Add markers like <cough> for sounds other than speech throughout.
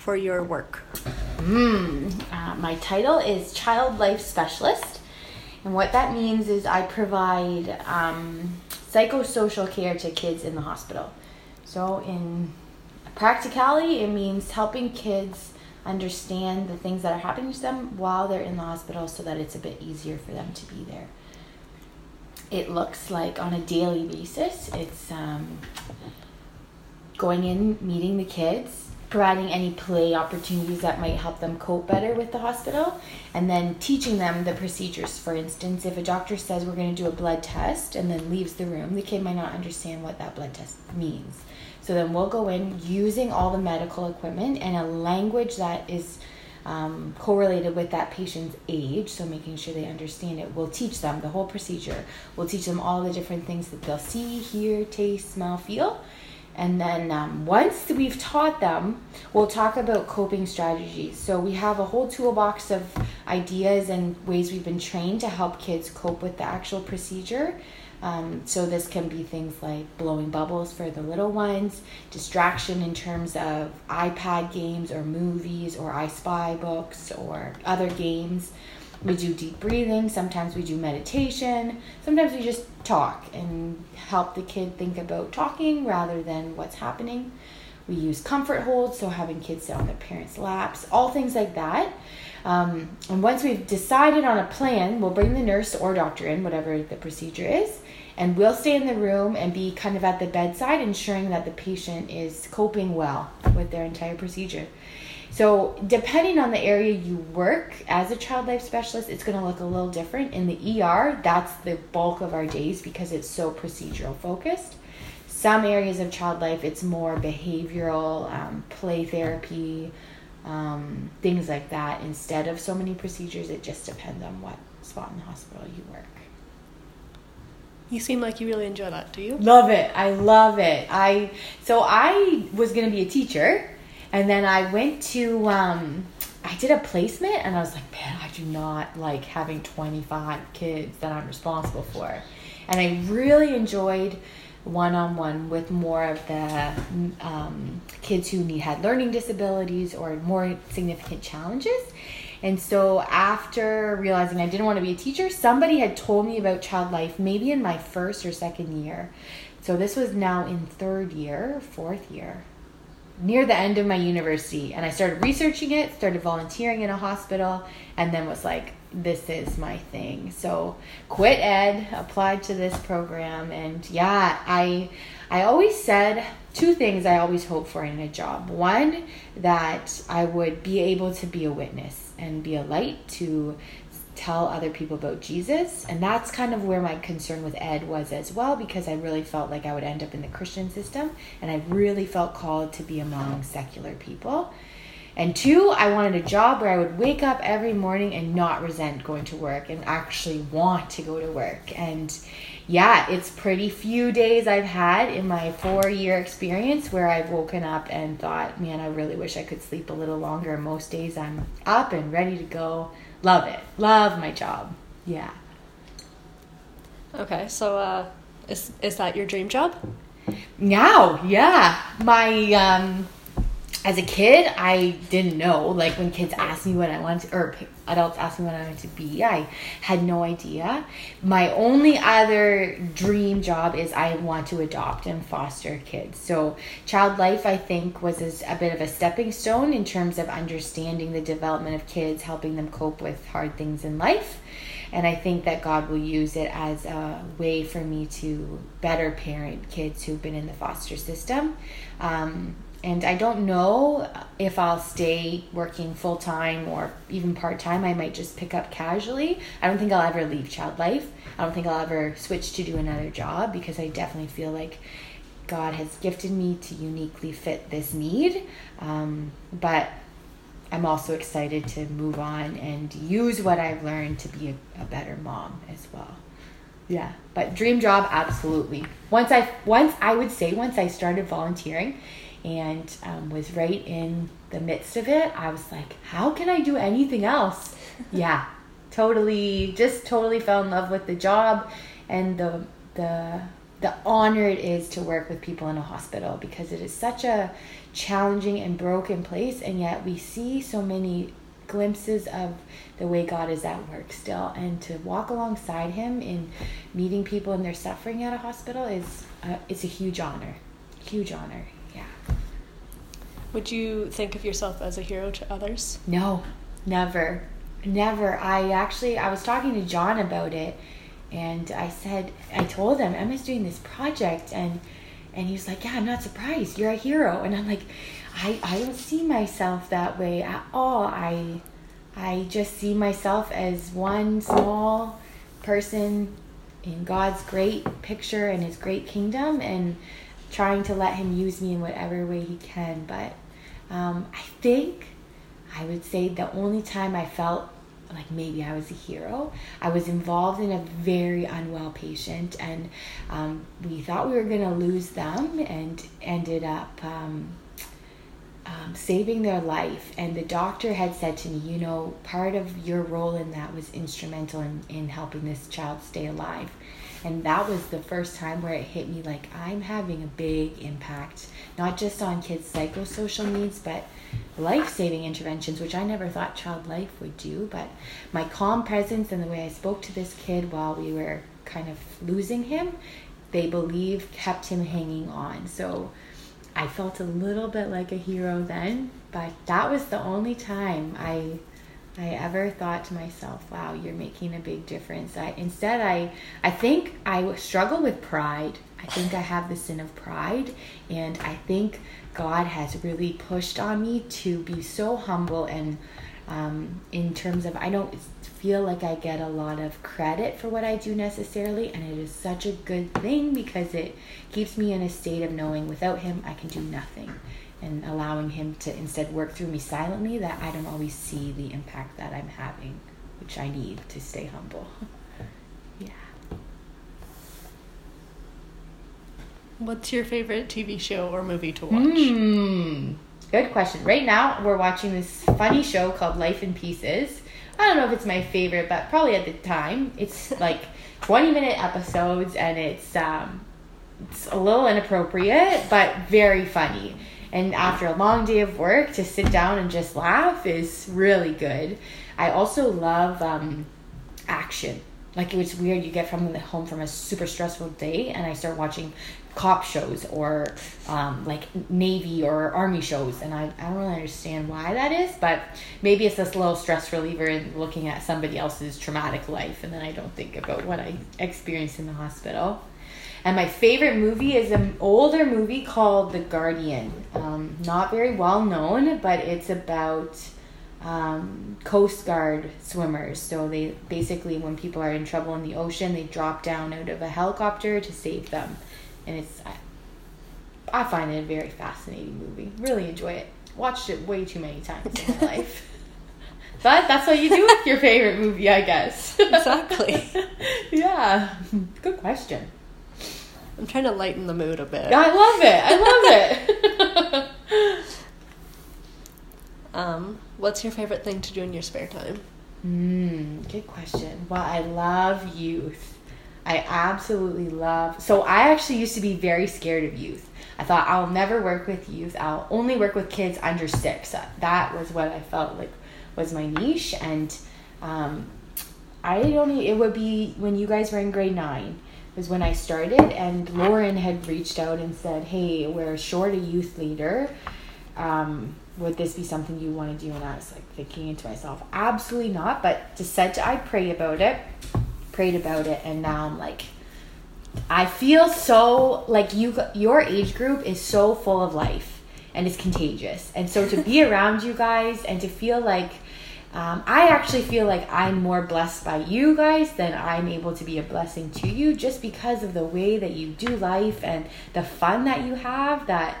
for your work? Mm, uh, my title is Child Life Specialist. And what that means is I provide um, psychosocial care to kids in the hospital. So, in practicality, it means helping kids understand the things that are happening to them while they're in the hospital so that it's a bit easier for them to be there. It looks like on a daily basis, it's um, going in, meeting the kids, providing any play opportunities that might help them cope better with the hospital, and then teaching them the procedures. For instance, if a doctor says we're going to do a blood test and then leaves the room, the kid might not understand what that blood test means. So then we'll go in using all the medical equipment and a language that is um, correlated with that patient's age, so making sure they understand it. We'll teach them the whole procedure. We'll teach them all the different things that they'll see, hear, taste, smell, feel. And then um, once we've taught them, we'll talk about coping strategies. So we have a whole toolbox of ideas and ways we've been trained to help kids cope with the actual procedure. Um, so this can be things like blowing bubbles for the little ones, distraction in terms of iPad games or movies or I Spy books or other games. We do deep breathing, sometimes we do meditation, sometimes we just talk and help the kid think about talking rather than what's happening. We use comfort holds, so having kids sit on their parents' laps, all things like that. Um, and once we've decided on a plan, we'll bring the nurse or doctor in, whatever the procedure is, and we'll stay in the room and be kind of at the bedside, ensuring that the patient is coping well with their entire procedure. So, depending on the area you work as a child life specialist, it's going to look a little different. In the ER, that's the bulk of our days because it's so procedural focused. Some areas of child life, it's more behavioral, um, play therapy, um, things like that. Instead of so many procedures, it just depends on what spot in the hospital you work. You seem like you really enjoy that, do you? Love it. I love it. I so I was going to be a teacher and then I went to, um, I did a placement and I was like, man, I do not like having 25 kids that I'm responsible for. And I really enjoyed one on one with more of the um, kids who need had learning disabilities or more significant challenges. And so, after realizing I didn't want to be a teacher, somebody had told me about child life maybe in my first or second year. So, this was now in third year, fourth year near the end of my university and I started researching it, started volunteering in a hospital, and then was like, this is my thing. So quit ed, applied to this program, and yeah, I I always said two things I always hope for in a job. One, that I would be able to be a witness and be a light to tell other people about Jesus. And that's kind of where my concern with Ed was as well, because I really felt like I would end up in the Christian system and I really felt called to be among secular people. And two, I wanted a job where I would wake up every morning and not resent going to work and actually want to go to work. And yeah, it's pretty few days I've had in my four year experience where I've woken up and thought, man, I really wish I could sleep a little longer. Most days I'm up and ready to go Love it. Love my job. Yeah. Okay, so uh, is is that your dream job? Now, yeah. My um, as a kid, I didn't know. Like when kids asked me what I wanted, to, or adults asked me what I wanted to be, I had no idea. My only other dream job is I want to adopt and foster kids. So, child life, I think, was a bit of a stepping stone in terms of understanding the development of kids, helping them cope with hard things in life. And I think that God will use it as a way for me to better parent kids who've been in the foster system. Um, and I don't know if I'll stay working full time or even part time. I might just pick up casually. I don't think I'll ever leave child life. I don't think I'll ever switch to do another job because I definitely feel like God has gifted me to uniquely fit this need. Um, but I'm also excited to move on and use what I've learned to be a, a better mom as well. Yeah, but dream job absolutely. Once I once I would say once I started volunteering and um, was right in the midst of it. I was like, how can I do anything else? <laughs> yeah, totally, just totally fell in love with the job and the the the honor it is to work with people in a hospital because it is such a challenging and broken place and yet we see so many glimpses of the way God is at work still and to walk alongside him in meeting people in their suffering at a hospital is uh, it's a huge honor huge honor Would you think of yourself as a hero to others? no never. Never. I actually i was talking to john about it and i said i told him emma's doing this project and and he was like yeah i'm not surprised. You're a hero. And i'm like i i don't see myself that way at all. I i just see myself as one small person in god's great picture and his great kingdom and trying to let him use me in whatever way he can but um, i think I would say the only time I felt like maybe I was a hero, I was involved in a very unwell patient, and um, we thought we were going to lose them, and ended up um, um, saving their life. And the doctor had said to me, You know, part of your role in that was instrumental in, in helping this child stay alive. And that was the first time where it hit me like I'm having a big impact, not just on kids' psychosocial needs, but life saving interventions, which I never thought child life would do. But my calm presence and the way I spoke to this kid while we were kind of losing him, they believe kept him hanging on. So I felt a little bit like a hero then, but that was the only time I I ever thought to myself, "Wow, you're making a big difference." I instead I I think I struggle with pride. I think I have the sin of pride, and I think God has really pushed on me to be so humble and um, in terms of I don't feel like I get a lot of credit for what I do necessarily, and it is such a good thing because it keeps me in a state of knowing without Him I can do nothing, and allowing Him to instead work through me silently that I don't always see the impact that I'm having, which I need to stay humble. <laughs> yeah. What's your favorite TV show or movie to watch? Hmm. Good question. Right now, we're watching this funny show called Life in Pieces. I don't know if it's my favorite, but probably at the time, it's <laughs> like 20 minute episodes and it's um, it's a little inappropriate, but very funny. And after a long day of work, to sit down and just laugh is really good. I also love um, action. Like it was weird. You get from the home from a super stressful day, and I start watching cop shows or um, like navy or army shows and I, I don't really understand why that is but maybe it's this little stress reliever in looking at somebody else's traumatic life and then i don't think about what i experienced in the hospital and my favorite movie is an older movie called the guardian um, not very well known but it's about um, Coast Guard swimmers. So they basically, when people are in trouble in the ocean, they drop down out of a helicopter to save them and it's I, I find it a very fascinating movie. Really enjoy it. Watched it way too many times in my life. <laughs> But that's what you do with your favorite movie, I guess. Exactly. <laughs> yeah. Good question. I'm trying to lighten the mood a bit. I love it. I love it. <laughs> Um, what's your favorite thing to do in your spare time? Hmm, good question. Well, I love youth. I absolutely love. So I actually used to be very scared of youth. I thought I'll never work with youth. I'll only work with kids under six. That was what I felt like was my niche, and um, I don't. It would be when you guys were in grade nine was when I started, and Lauren had reached out and said, "Hey, we're short a youth leader. Um, would this be something you want to do?" And I was like thinking to myself, "Absolutely not." But just said I pray about it prayed about it and now I'm like I feel so like you your age group is so full of life and it's contagious. And so to be <laughs> around you guys and to feel like um, I actually feel like I'm more blessed by you guys than I'm able to be a blessing to you just because of the way that you do life and the fun that you have. That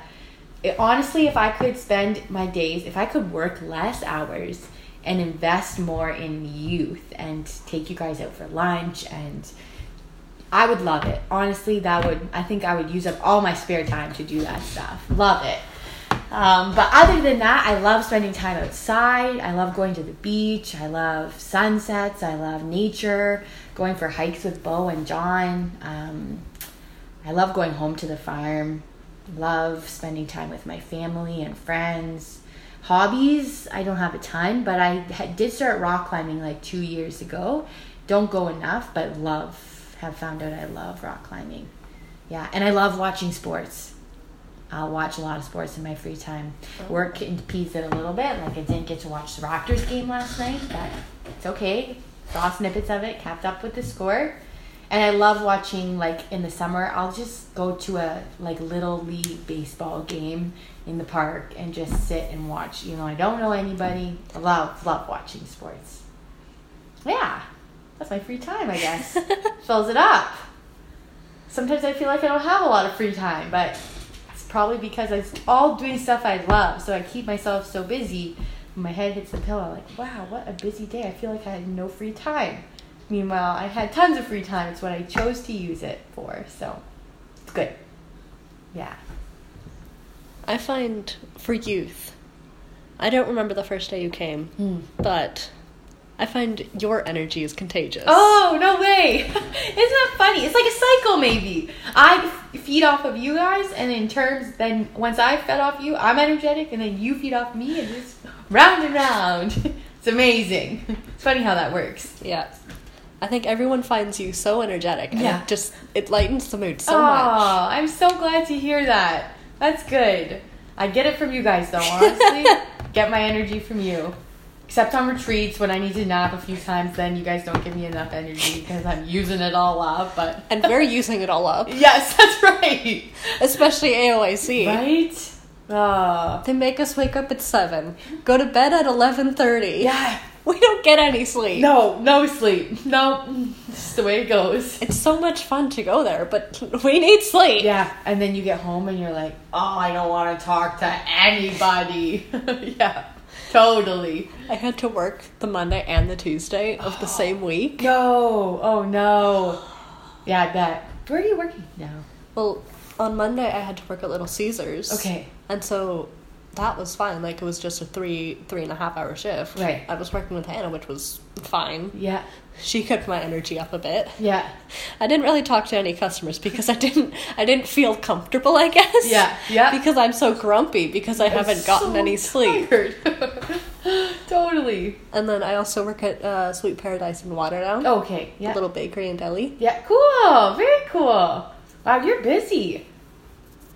it, honestly, if I could spend my days, if I could work less hours and invest more in youth and take you guys out for lunch and I would love it. Honestly, that would I think I would use up all my spare time to do that stuff. Love it. Um, but other than that, I love spending time outside. I love going to the beach. I love sunsets. I love nature. Going for hikes with Bo and John. Um, I love going home to the farm. Love spending time with my family and friends. Hobbies, I don't have a ton, but I did start rock climbing like two years ago. Don't go enough, but love, have found out I love rock climbing. Yeah, and I love watching sports. I'll watch a lot of sports in my free time. Work impedes it a little bit. Like I didn't get to watch the Raptors game last night, but it's okay. Saw snippets of it, kept up with the score. And I love watching like in the summer, I'll just go to a like little league baseball game in the park and just sit and watch. You know, I don't know anybody. I love love watching sports. Yeah. That's my free time, I guess. <laughs> Fills it up. Sometimes I feel like I don't have a lot of free time, but probably because I'm all doing stuff I love. So I keep myself so busy. When my head hits the pillow, like, wow, what a busy day. I feel like I had no free time. Meanwhile, I had tons of free time. It's what I chose to use it for. So it's good. Yeah. I find for youth, I don't remember the first day you came, hmm. but I find your energy is contagious. Oh, no way. <laughs> Isn't that funny? It's like a cycle, maybe. I feed off of you guys, and in terms, then once I fed off you, I'm energetic, and then you feed off me, and just round and round. <laughs> it's amazing. <laughs> It's funny how that works. Yeah. I think everyone finds you so energetic. And Yeah. It just it lightens the mood so oh, much. Oh, I'm so glad to hear that. That's good. I get it from you guys, though, honestly. get my energy from you. Except on retreats when I need to nap a few times, then you guys don't give me enough energy because I'm using it all up. But <laughs> And we're using it all up, <laughs> yes, that's right. especially AOIC. Right? Oh. They make us wake up at seven, go to bed at eleven thirty. Yeah. <laughs> We don't get any sleep. No, no sleep. No, this is the way it goes. It's so much fun to go there, but we need sleep. Yeah, and then you get home and you're like, oh, I don't want to talk to anybody. yeah, totally. I had to work the Monday and the Tuesday of the same <gasps> week. No, oh no. Yeah, I bet. Where are you working now? Well, on Monday I had to work at Little Caesars. Okay. And so that was fine. Like it was just a three three and a half hour shift. Right. I was working with Hannah, which was fine. Yeah, She kept my energy up a bit. yeah, I didn't really talk to any customers because I didn't I didn't feel comfortable, I guess. Yeah, yeah. Because I'm so grumpy because I haven't gotten So any sleep. <laughs> totally. And then I also work at uh, Sweet Paradise in Waterdown. Okay, A yeah. little bakery and deli. Yeah, cool. Very cool. Wow, you're busy.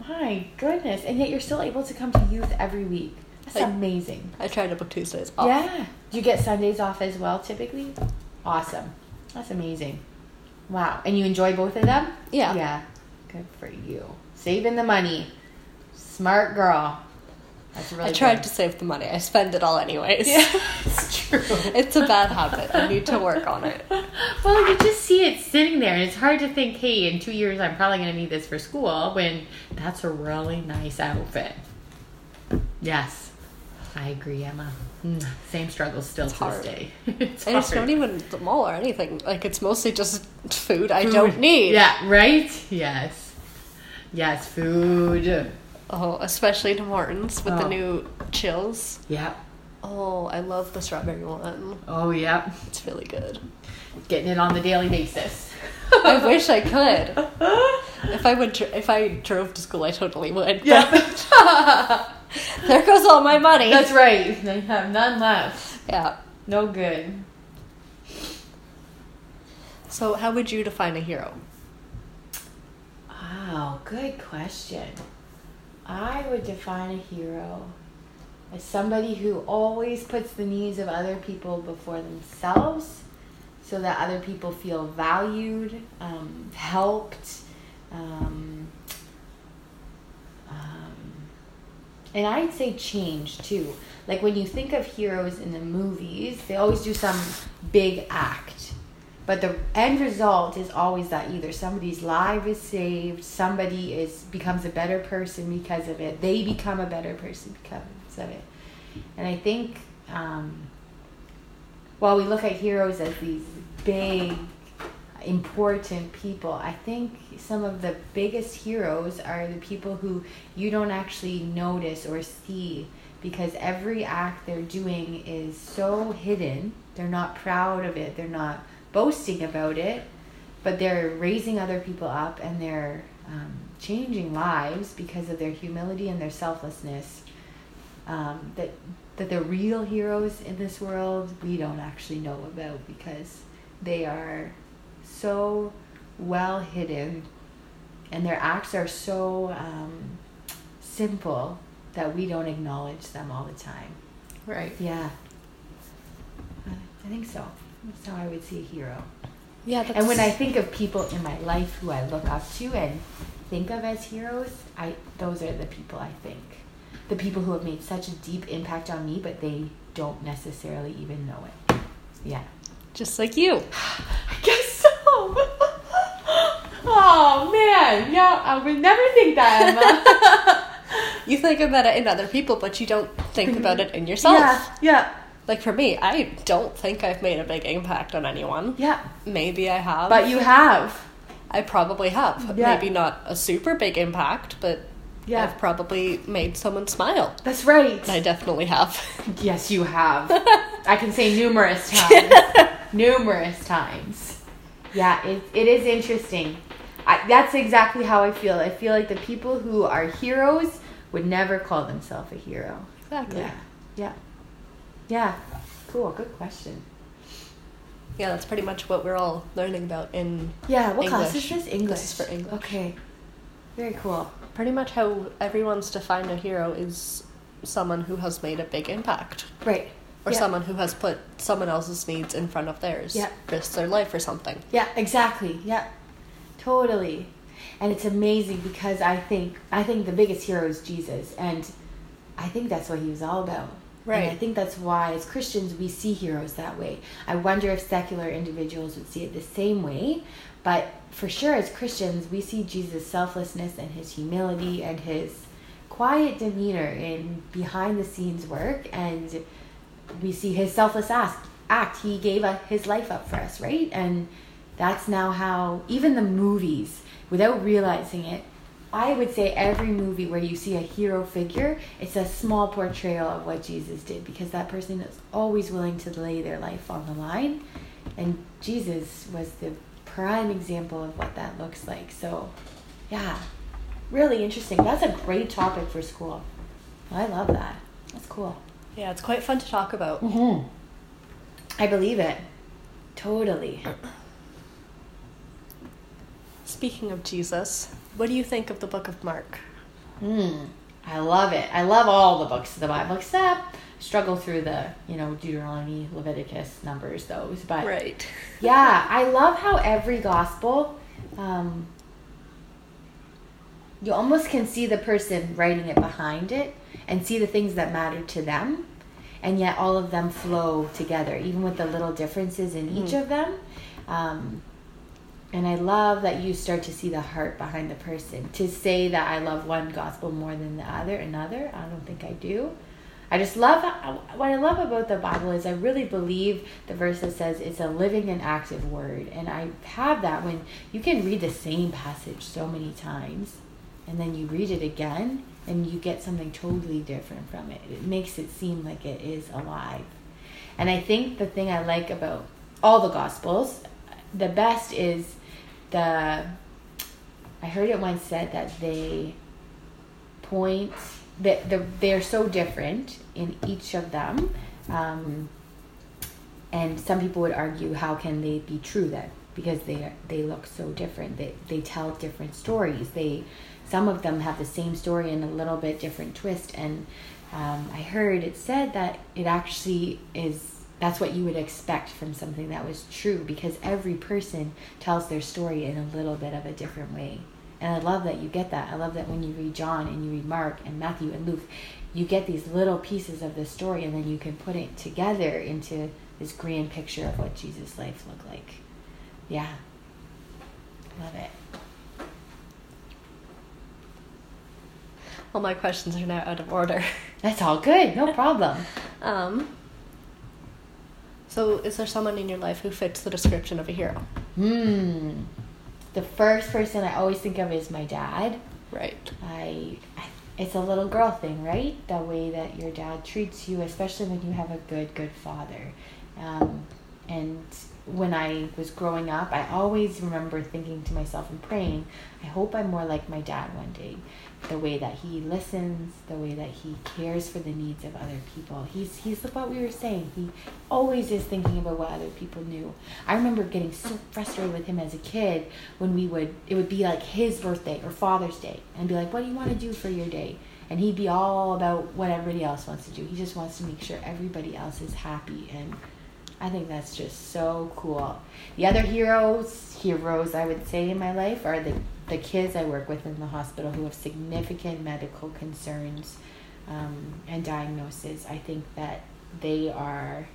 My goodness. And yet you're still able to come to youth every week. That's Like- amazing. I try to book Tuesdays off. Yeah. Do you get Sundays off as well typically? Awesome. That's amazing. Wow. And you enjoy both of them? Yeah. Yeah. Good for you. Saving the money. Smart girl. That's really I tried good. to save the money. I spend it all anyways. Yeah, <laughs> it's true. It's a bad habit. I need to work on it. <laughs> Well, you just see it sitting there, and it's hard to think, hey, in two years I'm probably going to need this for school when that's a really nice outfit. Yes, I agree, Emma. Mm, same struggle still It's to hard. this day. <laughs> it's And it's not even the mall or anything. Like it's mostly just food I Food. don't need. Yeah, right? Yes. Yes, food. Oh, especially Tim Hortons with the Oh. new chills. Yeah. Oh, I love the strawberry one. Oh, yep. It's really good. Getting it on the daily basis. I wish I could. <laughs> If I would, if I drove to school, I totally would. Yeah. <laughs> <laughs> there goes all my money. That's right. They have none left. yeah. No good. So, how would you define a hero? Wow, good question. I would define a hero as somebody who always puts the needs of other people before themselves so that other people feel valued, um, helped, um, um, and I'd say change too. Like when you think of heroes in the movies, they always do some big act. But the end result is always that either somebody's life is saved, somebody is becomes a better person because of it, they become a better person because of it. And I think um, while we look at heroes as these big, important people, I think some of the biggest heroes are the people who you don't actually notice or see because every act they're doing is so hidden. They're not proud of it. They're not boasting about it, but they're raising other people up and they're um, changing lives because of their humility and their selflessness. Um, that that the real heroes in this world we don't actually know about because they are so well hidden and their acts are so um, simple that we don't acknowledge them all the time. Right. Yeah. I think so. That's how I would see a hero. Yeah. That's, And when I think of people in my life who I look up to and think of as heroes, I those are the people I think. The people who have made such a deep impact on me, but they don't necessarily even know it. Yeah. just like you. <sighs> <sighs> I guess so. oh man, yeah, I would never think that, Emma. <laughs> You think about it in other people, but you don't think mm-hmm. about it in yourself. yeah, yeah, Like for me, I don't think I've made a big impact on anyone. yeah. Maybe I have. But you have. I probably have. Yeah. Maybe not a super big impact, but Yeah. I've probably made someone smile. That's right. I definitely have. <laughs> Yes, you have. <laughs> I can say numerous times. numerous times. Yeah, it, it is interesting. I, that's exactly how I feel. I feel like the people who are heroes would never call themselves a hero. Exactly. Yeah. Yeah. Yeah. Cool. Good question. Yeah, that's pretty much what we're all learning about in Yeah. What class is English. this? English. This is for English. Okay. Very cool. pretty much how everyone's defined a hero is someone who has made a big impact Right. or Yeah. someone who has put someone else's needs in front of theirs. Yeah. Risked their life or something. Yeah, exactly. Yeah, totally. And it's amazing because I think I think the biggest hero is Jesus, and I think that's what he was all about. And I think that's why, as Christians, we see heroes that way. I wonder if secular individuals would see it the same way, but for sure, as Christians, we see Jesus' selflessness and his humility and his quiet demeanor in behind the scenes work, and we see his selfless act. Act. He gave his life up for us, right? And that's now how even the movies, without realizing it, I would say every movie where you see a hero figure, it's a small portrayal of what Jesus did because that person is always willing to lay their life on the line. And Jesus was the prime example of what that looks like. So, yeah, really interesting. That's a great topic for school. I love that. That's cool. Yeah, it's quite fun to talk about. Mm-hmm. I believe it. Totally. Speaking of Jesus, what do you think of the book of Mark? Hmm. I love it. I love all the books of the Bible except struggle through the, you know, Deuteronomy, Leviticus, Numbers, those. But Right. <laughs> yeah, I love how every gospel, um, you almost can see the person writing it behind it and see the things that matter to them. And yet all of them flow together, even with the little differences in each Mm. of them. Um, and I love that you start to see the heart behind the person. To say that I love one gospel more than the other, another, I don't think I do. I just love what I love about the Bible is I really believe the verse that says it's a living and active word, and I have that when you can read the same passage so many times, and then you read it again, and you get something totally different from it. It makes it seem like it is alive, and I think the thing I like about all the Gospels, the best is the. I heard it once said that they point that the, they're so different in each of them um, and some people would argue how can they be true then because they they look so different they, they tell different stories they some of them have the same story and a little bit different twist and um, i heard it said that it actually is that's what you would expect from something that was true because every person tells their story in a little bit of a different way and I love that you get that. I love that when you read John and you read Mark and Matthew and Luke, you get these little pieces of the story and then you can put it together into this grand picture of what Jesus' life looked like. Yeah. Love it. All my questions are now out of order. That's all good. No problem. <laughs> Um, so, is there someone in your life who fits the description of a hero? Hmm. The first person I always think of is my dad. Right. I, I it's a little girl thing, right? The way that your dad treats you, especially when you have a good, good father. Um, And when I was growing up, I always remember thinking to myself and praying, I hope I'm more like my dad one day. The way that he listens, the way that he cares for the needs of other people. He's he's what we were saying. He always is thinking about what other people knew. I remember getting so frustrated with him as a kid when we would it would be like his birthday or Father's Day and be like, What do you want to do for your day? And he'd be all about what everybody else wants to do. He just wants to make sure everybody else is happy and I think that's just so cool. The other heroes, heroes I would say in my life are the, the kids I work with in the hospital who have significant medical concerns um, and diagnoses. I think that they are,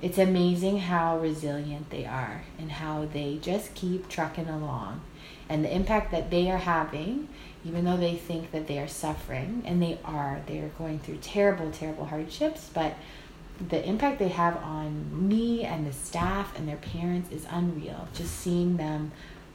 it's amazing how resilient they are and how they just keep trucking along. And the impact that they are having, even though they think that they are suffering, and they are, they are going through terrible, terrible hardships, but the impact they have on me and the staff and their parents is unreal. Just seeing them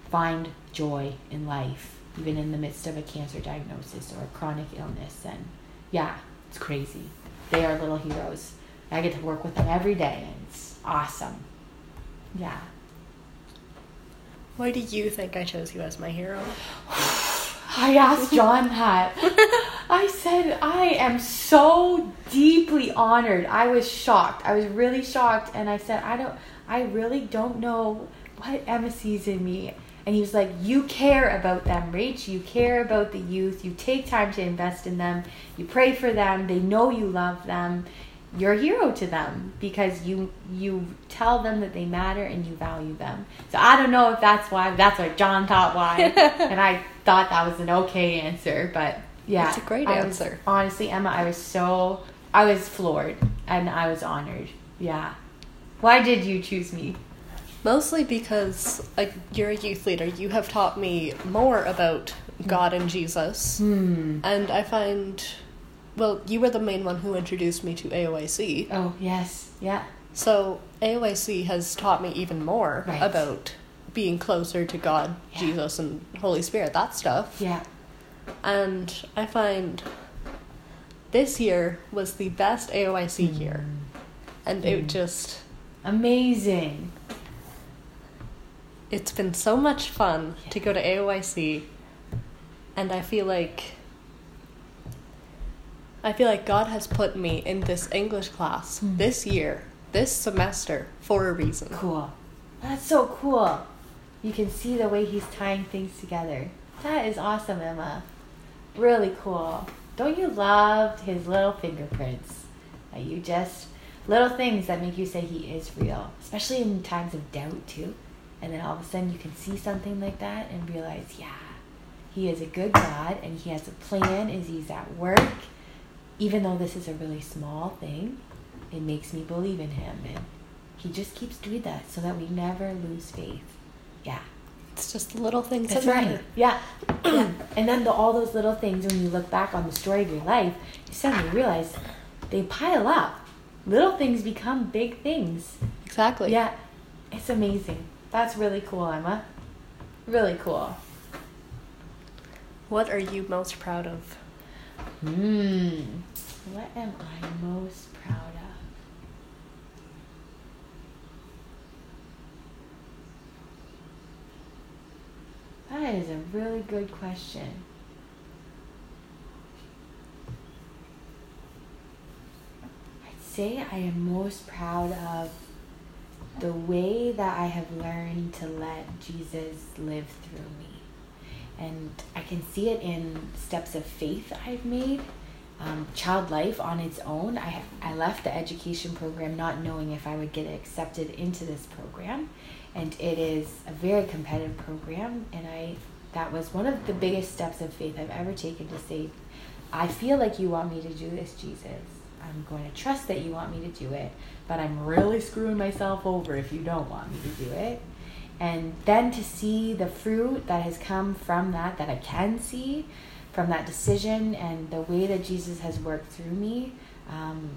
find joy in life, even in the midst of a cancer diagnosis or a chronic illness. And yeah, it's crazy. They are little heroes. I get to work with them every day, and it's awesome. Yeah. Why do you think I chose you as my hero? <sighs> I asked John that. <laughs> I said, I am so deeply honored. I was shocked. I was really shocked. And I said, I don't, I really don't know what Emma sees in me. And he was like, You care about them, Rach. You care about the youth. You take time to invest in them. You pray for them. They know you love them. You're a hero to them because you you tell them that they matter and you value them. So I don't know if that's why. That's what John thought why, <laughs> and I thought that was an okay answer. But yeah, it's a great I answer. Was, honestly, Emma, I was so I was floored and I was honored. Yeah. Why did you choose me? Mostly because like you're a youth leader, you have taught me more about God and Jesus, Hmm. and I find, well, you were the main one who introduced me to AOIC. Oh yes, yeah. So AOIC has taught me even more Right. about being closer to God, Yeah. Jesus, and Holy Spirit, that stuff. Yeah. And I find this year was the best AOIC year. And it Mm. just, Amazing. It's been so much fun to go to AOIC. And I feel like, I feel like God has put me in this English class Mm. this year, this semester, for a reason. Cool. That's so cool. You can see the way he's tying things together. That is awesome, Emma. Really cool. Don't you love his little fingerprints? That you just little things that make you say he is real, especially in times of doubt too. And then all of a sudden you can see something like that and realize, yeah, he is a good God and he has a plan as he's at work. Even though this is a really small thing, it makes me believe in him and he just keeps doing that so that we never lose faith. Yeah. It's just little things That's right. matter. Yeah. yeah. <clears throat> And then the, all those little things, when you look back on the story of your life, you suddenly realize they pile up. Little things become big things. Exactly. Yeah. It's amazing. That's really cool, Emma. Really cool. What are you most proud of? Hmm. What am I most proud of? That is a really good question. I'd say I am most proud of the way that I have learned to let Jesus live through me. And I can see it in steps of faith I've made. Um, child life on its own, I, I left the education program not knowing if I would get accepted into this program. And it is a very competitive program. And I that was one of the biggest steps of faith I've ever taken to say, I feel like you want me to do this, Jesus. I'm going to trust that you want me to do it, but I'm really screwing myself over if you don't want me to do it. And then to see the fruit that has come from that, that I can see from that decision and the way that Jesus has worked through me, um,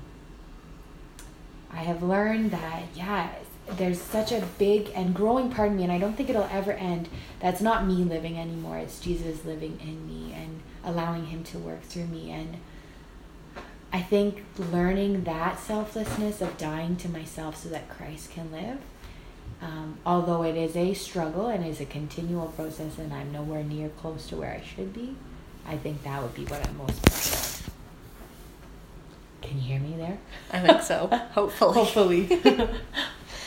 I have learned that, yeah, there's such a big and growing part of me, and I don't think it'll ever end. That's not me living anymore. It's Jesus living in me and allowing Him to work through me. And I think learning that selflessness of dying to myself so that Christ can live, um, although it is a struggle and is a continual process, and I'm nowhere near close to where I should be, I think that would be what I'm most proud of. Can you hear me there? I think so. <laughs> Hopefully. Hopefully. <laughs>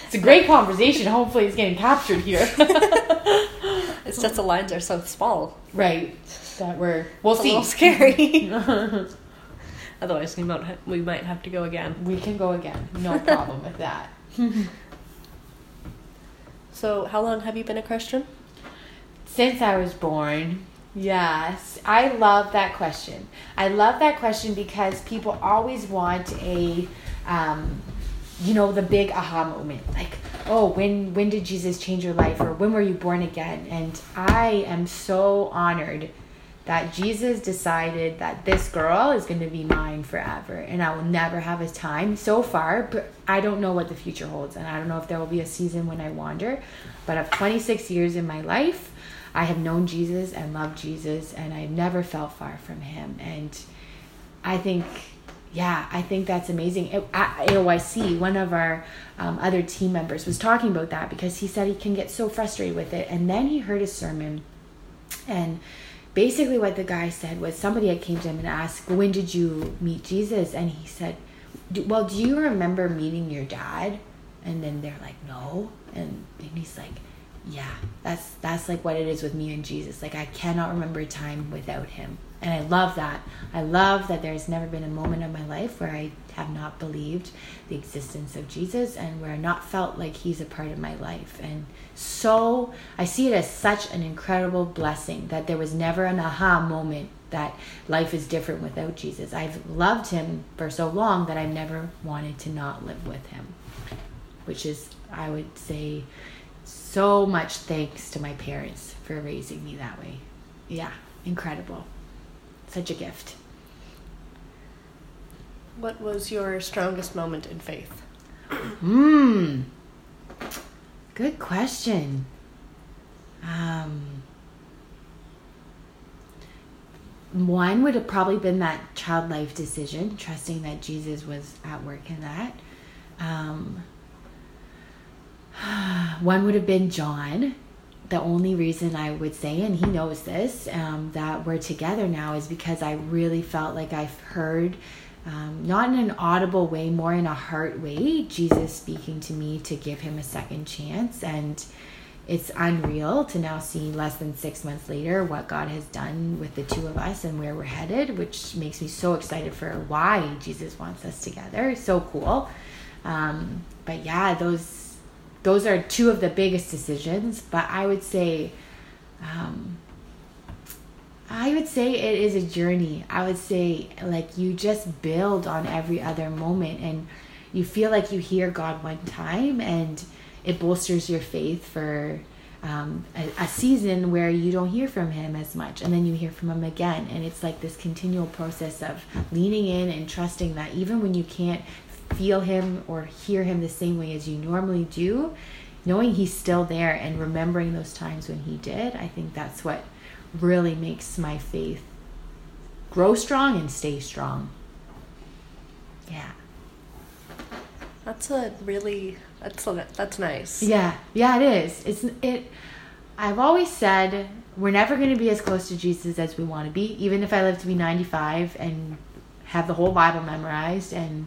it's a great conversation. Hopefully, it's getting captured here. <laughs> It's just the lines are so small. right. That we're. We'll It's a see. little scary. Otherwise, we might ha- we might have to go again. we can go again. No <laughs> problem with that. So, how long have you been a Christian? Since I was born, yes. I love that question. I love that question because people always want a, um, you know, the big aha moment. Like, oh, when when did Jesus change your life, or when were you born again? And I am so honored that Jesus decided that this girl is going to be mine forever and I will never have a time so far, but I don't know what the future holds and I don't know if there will be a season when I wander, but of 26 years in my life, I have known Jesus and loved Jesus and I've never felt far from him and I think yeah, I think that's amazing. At AOYC, one of our um, other team members was talking about that because he said he can get so frustrated with it. And then he heard a sermon, and basically what the guy said was somebody had came to him and asked, "When did you meet Jesus?" And he said, "Do- "Well, do you remember meeting your dad?" And then they're like, "No," and, and he's like, "Yeah, that's that's like what it is with me and Jesus. Like I cannot remember a time without him." And I love that. I love that there's never been a moment of my life where I have not believed the existence of Jesus and where I not felt like he's a part of my life. And so I see it as such an incredible blessing that there was never an aha moment that life is different without Jesus. I've loved him for so long that I've never wanted to not live with him, which is, I would say, so much thanks to my parents for raising me that way. Yeah, incredible. Such a gift. What was your strongest moment in faith? Hmm. Good question. Um, one would have probably been that child life decision, trusting that Jesus was at work in that. Um, <sighs> one would have been John. The only reason I would say, and he knows this, um, that we're together now is because I really felt like I've heard, um, not in an audible way, more in a heart way, Jesus speaking to me to give him a second chance. And it's unreal to now see less than six months later what God has done with the two of us and where we're headed, which makes me so excited for why Jesus wants us together. So cool. Um, but yeah, those those are two of the biggest decisions. But I would say, um, I would say it is a journey. I would say like you just build on every other moment, and you feel like you hear God one time, and it bolsters your faith for um, a, a season where you don't hear from Him as much, and then you hear from Him again, and it's like this continual process of leaning in and trusting that even when you can't feel him or hear him the same way as you normally do, knowing he's still there and remembering those times when he did, I think that's what really makes my faith grow strong and stay strong. Yeah. That's a really that's a, that's nice. Yeah, yeah, it is. It's it. I've always said we're never going to be as close to Jesus as we want to be. Even if I live to be ninety-five and have the whole Bible memorized and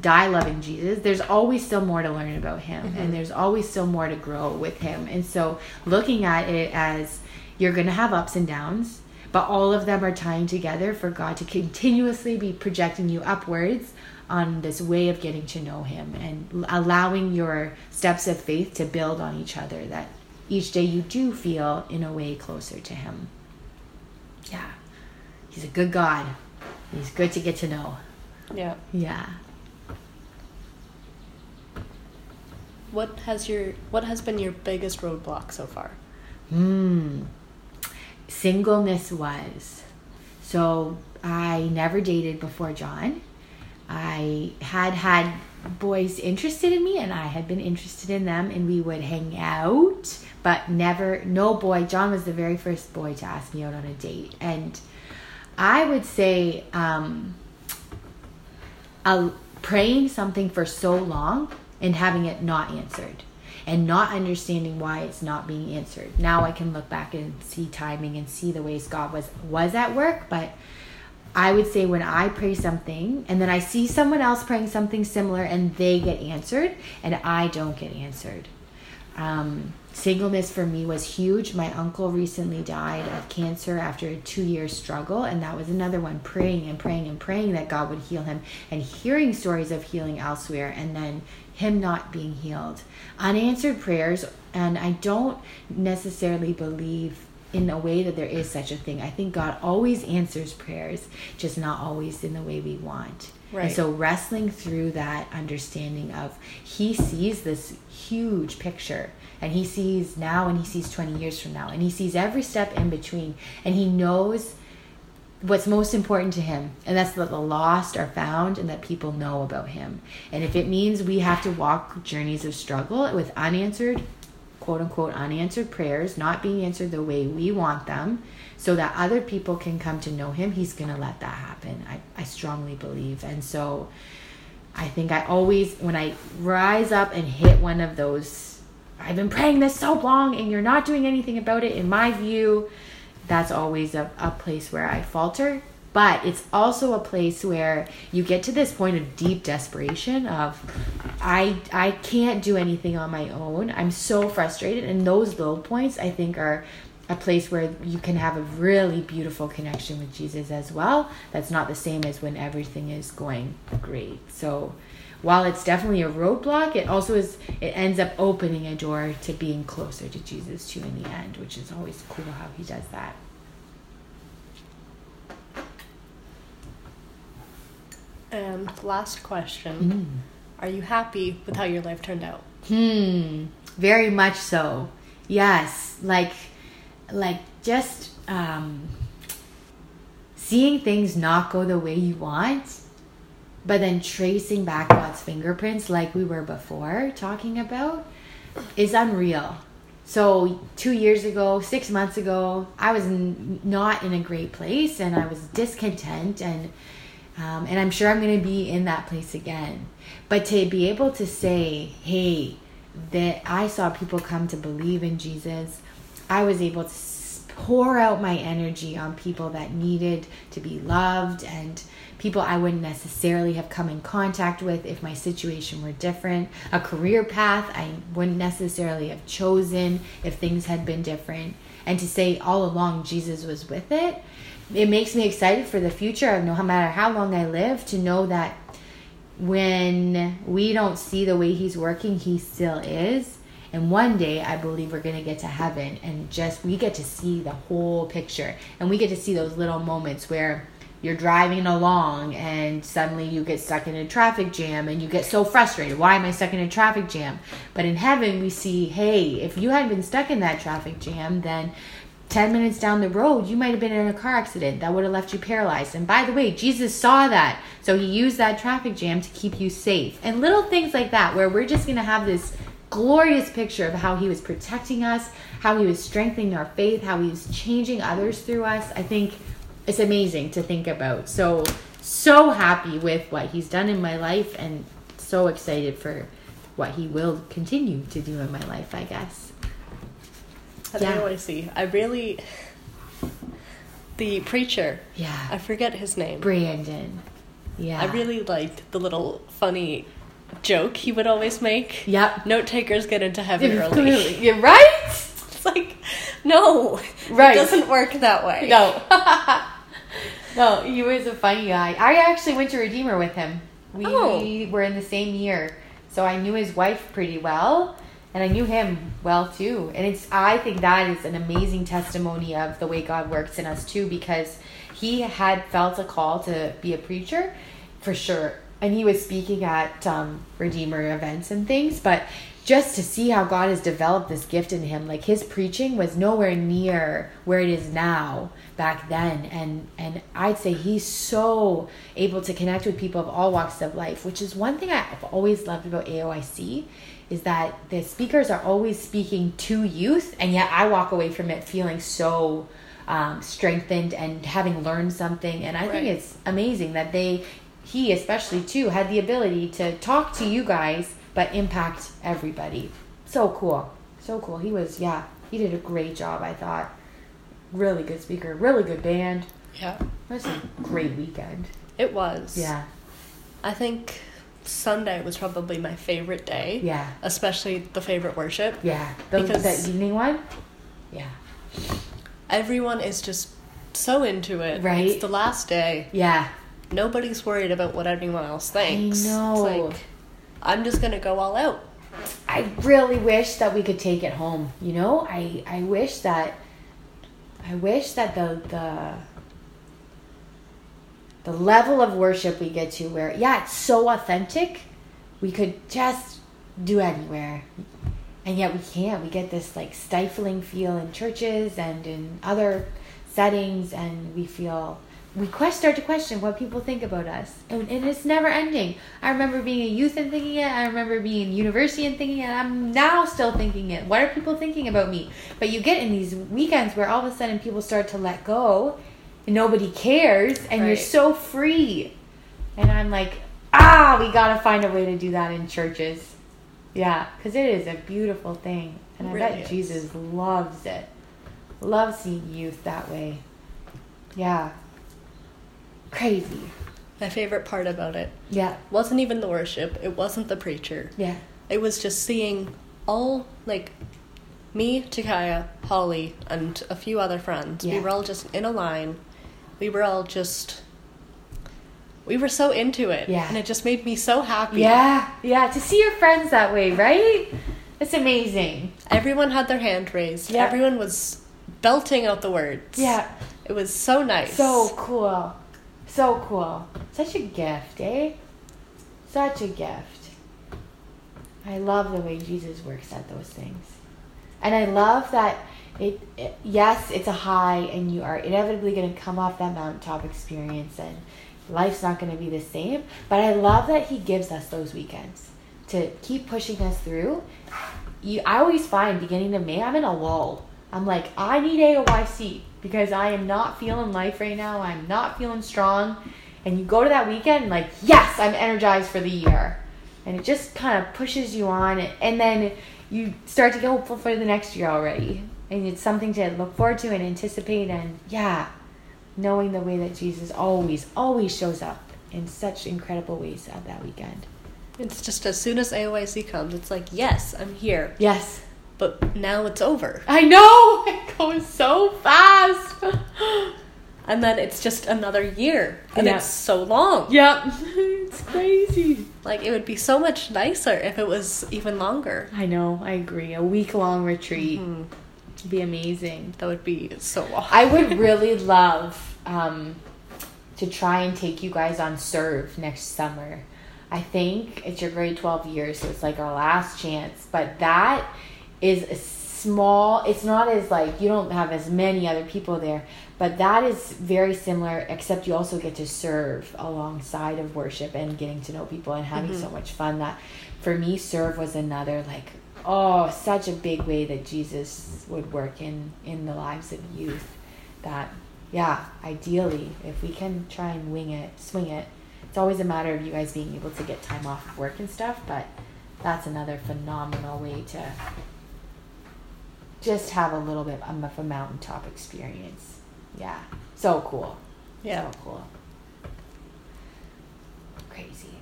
die loving Jesus, there's always still more to learn about Him, and mm-hmm. there's always still more to grow with Him. And so, looking at it as you're going to have ups and downs, but all of them are tying together for God to continuously be projecting you upwards on this way of getting to know him and allowing your steps of faith to build on each other that each day you do feel in a way closer to him yeah he's a good god he's good to get to know Yeah. yeah What has your what has been your biggest roadblock so far? Hmm. Singleness was. So I never dated before John. I had had boys interested in me and I had been interested in them and we would hang out, but never, no boy. John was the very first boy to ask me out on a date. And I would say, um, uh, praying something for so long and having it not answered and not understanding why it's not being answered. Now I can look back and see timing and see the ways God was was at work, but I would say when I pray something and then I see someone else praying something similar and they get answered and I don't get answered. Um, singleness for me was huge. My uncle recently died of cancer after a two year struggle, and that was another one praying and praying and praying that God would heal him and hearing stories of healing elsewhere, and then him not being healed. Unanswered prayers, and I don't necessarily believe in a way that there is such a thing. I think God always answers prayers, just not always in the way we want. Right. And so wrestling through that understanding of he sees this huge picture and he sees now and he sees 20 years from now and he sees every step in between and he knows what's most important to him and that's that the lost are found and that people know about him and if it means we have to walk journeys of struggle with unanswered quote unquote unanswered prayers not being answered the way we want them so that other people can come to know him he's going to let that happen. I, I strongly believe. And so i think i always when i rise up and hit one of those i've been praying this so long and you're not doing anything about it in my view that's always a, a place where i falter but it's also a place where you get to this point of deep desperation of i i can't do anything on my own. I'm so frustrated. And those low points i think are a place where you can have a really beautiful connection with jesus as well. That's not the same as when everything is going great. So while it's definitely a roadblock it also is it ends up opening a door to being closer to jesus too in the end which is always cool how he does that And last question. Mm. Are you happy with how your life turned out? Hmm. Very much so. Yes. Like like just um seeing things not go the way you want, but then tracing back God's fingerprints like we were before talking about is unreal. So, two years ago, six months ago, I was n- not in a great place and I was discontent and um, and I'm sure I'm going to be in that place again. But to be able to say, hey, that I saw people come to believe in Jesus, I was able to pour out my energy on people that needed to be loved and people I wouldn't necessarily have come in contact with if my situation were different, a career path I wouldn't necessarily have chosen if things had been different. And to say all along Jesus was with it it makes me excited for the future. No matter how long I live, to know that when we don't see the way He's working, He still is. And one day, I believe we're going to get to heaven and just we get to see the whole picture. And we get to see those little moments where you're driving along and suddenly you get stuck in a traffic jam and you get so frustrated. Why am I stuck in a traffic jam? But in heaven, we see, hey, if you hadn't been stuck in that traffic jam, then 10 minutes down the road, you might have been in a car accident that would have left you paralyzed. And by the way, Jesus saw that. So he used that traffic jam to keep you safe. And little things like that, where we're just going to have this glorious picture of how he was protecting us, how he was strengthening our faith, how he was changing others through us. I think it's amazing to think about. So, so happy with what he's done in my life and so excited for what he will continue to do in my life, I guess. I yeah. don't know see. I really. The preacher. Yeah. I forget his name. Brandon. Yeah. I really liked the little funny joke he would always make. Yep. Note takers get into heaven <laughs> early. You're right? It's like, no. Right. It doesn't work that way. No. <laughs> no, he was a funny guy. I actually went to Redeemer with him. We oh. were in the same year. So I knew his wife pretty well and I knew him well too. And it's I think that is an amazing testimony of the way God works in us too because he had felt a call to be a preacher for sure. And he was speaking at um, Redeemer events and things, but just to see how God has developed this gift in him, like his preaching was nowhere near where it is now back then. And and I'd say he's so able to connect with people of all walks of life, which is one thing I've always loved about AOYC is that the speakers are always speaking to youth, and yet I walk away from it feeling so um, strengthened and having learned something. And I right. think it's amazing that they he especially too had the ability to talk to you guys but impact everybody. So cool. So cool. He was yeah, he did a great job, I thought. Really good speaker, really good band. Yeah. It was a great weekend. It was. Yeah. I think Sunday was probably my favorite day. Yeah. Especially the favorite worship. Yeah. The, Because- that evening one? Yeah. Everyone is just so into it. Right. It's the last day. Yeah. Nobody's worried about what anyone else thinks. know. It's like, I'm just gonna go all out. I really wish that we could take it home. You know, I I wish that I wish that the the the level of worship we get to where yeah, it's so authentic, we could just do anywhere. And yet we can't. We get this like stifling feel in churches and in other settings and we feel we start to question what people think about us. And, and it's never ending. I remember being a youth and thinking it. I remember being in university and thinking it. I'm now still thinking it. What are people thinking about me? But you get in these weekends where all of a sudden people start to let go and nobody cares and you're so free. And I'm like, ah, we got to find a way to do that in churches. Yeah, because it is a beautiful thing. And I bet is. Jesus loves it. Loves seeing youth that way. Yeah. Crazy. My favorite part about it Yeah. wasn't even the worship. It wasn't the preacher. Yeah. It was just seeing all like me, Takaya, Holly, and a few other friends. Yeah. We were all just in a line. We were all just. We were so into it. Yeah. And it just made me so happy. Yeah. Yeah. To see your friends that way, right? It's amazing. Everyone had their hand raised. Yeah. Everyone was belting out the words. Yeah. It was so nice. So cool. So cool. Such a gift, eh? Such a gift. I love the way Jesus works at those things. And I love that it, it yes, it's a high and you are inevitably going to come off that mountaintop experience and life's not going to be the same, but I love that he gives us those weekends to keep pushing us through. You I always find beginning of May I'm in a lull. I'm like, I need AOYC because I am not feeling life right now. I'm not feeling strong. And you go to that weekend like, yes, I'm energized for the year. And it just kind of pushes you on. And then you start to get hopeful for the next year already. And it's something to look forward to and anticipate. And yeah, knowing the way that Jesus always, always shows up in such incredible ways at that weekend. It's just as soon as AOYC comes, it's like, yes, I'm here. Yes. But now it's over. I know! <laughs> It goes so fast! <gasps> And then it's just another year. And Yeah. it's so long. Yep. <laughs> it's crazy. Like, it would be so much nicer if it was even longer. I know, I agree. A week long retreat Mhm. Would be amazing. That would be so <laughs> awesome. I would really love um, to try and take you guys on Serve next summer. I think it's your grade 12 year, so it's like our last chance. But that is a small, it's not as like, you don't have as many other people there, but that is very similar, except you also get to serve alongside of worship and getting to know people and having so much fun. That for me, serve was another like, oh, such a big way that Jesus would work in in the lives of youth. That yeah, ideally, if we can try and wing it, swing it, it's always a matter of you guys being able to get time off of work and stuff. But that's another phenomenal way to just have a little bit of a mountaintop experience. Yeah, so cool. Yeah. so cool. Crazy.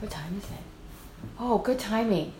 What time is it? Oh, good timing.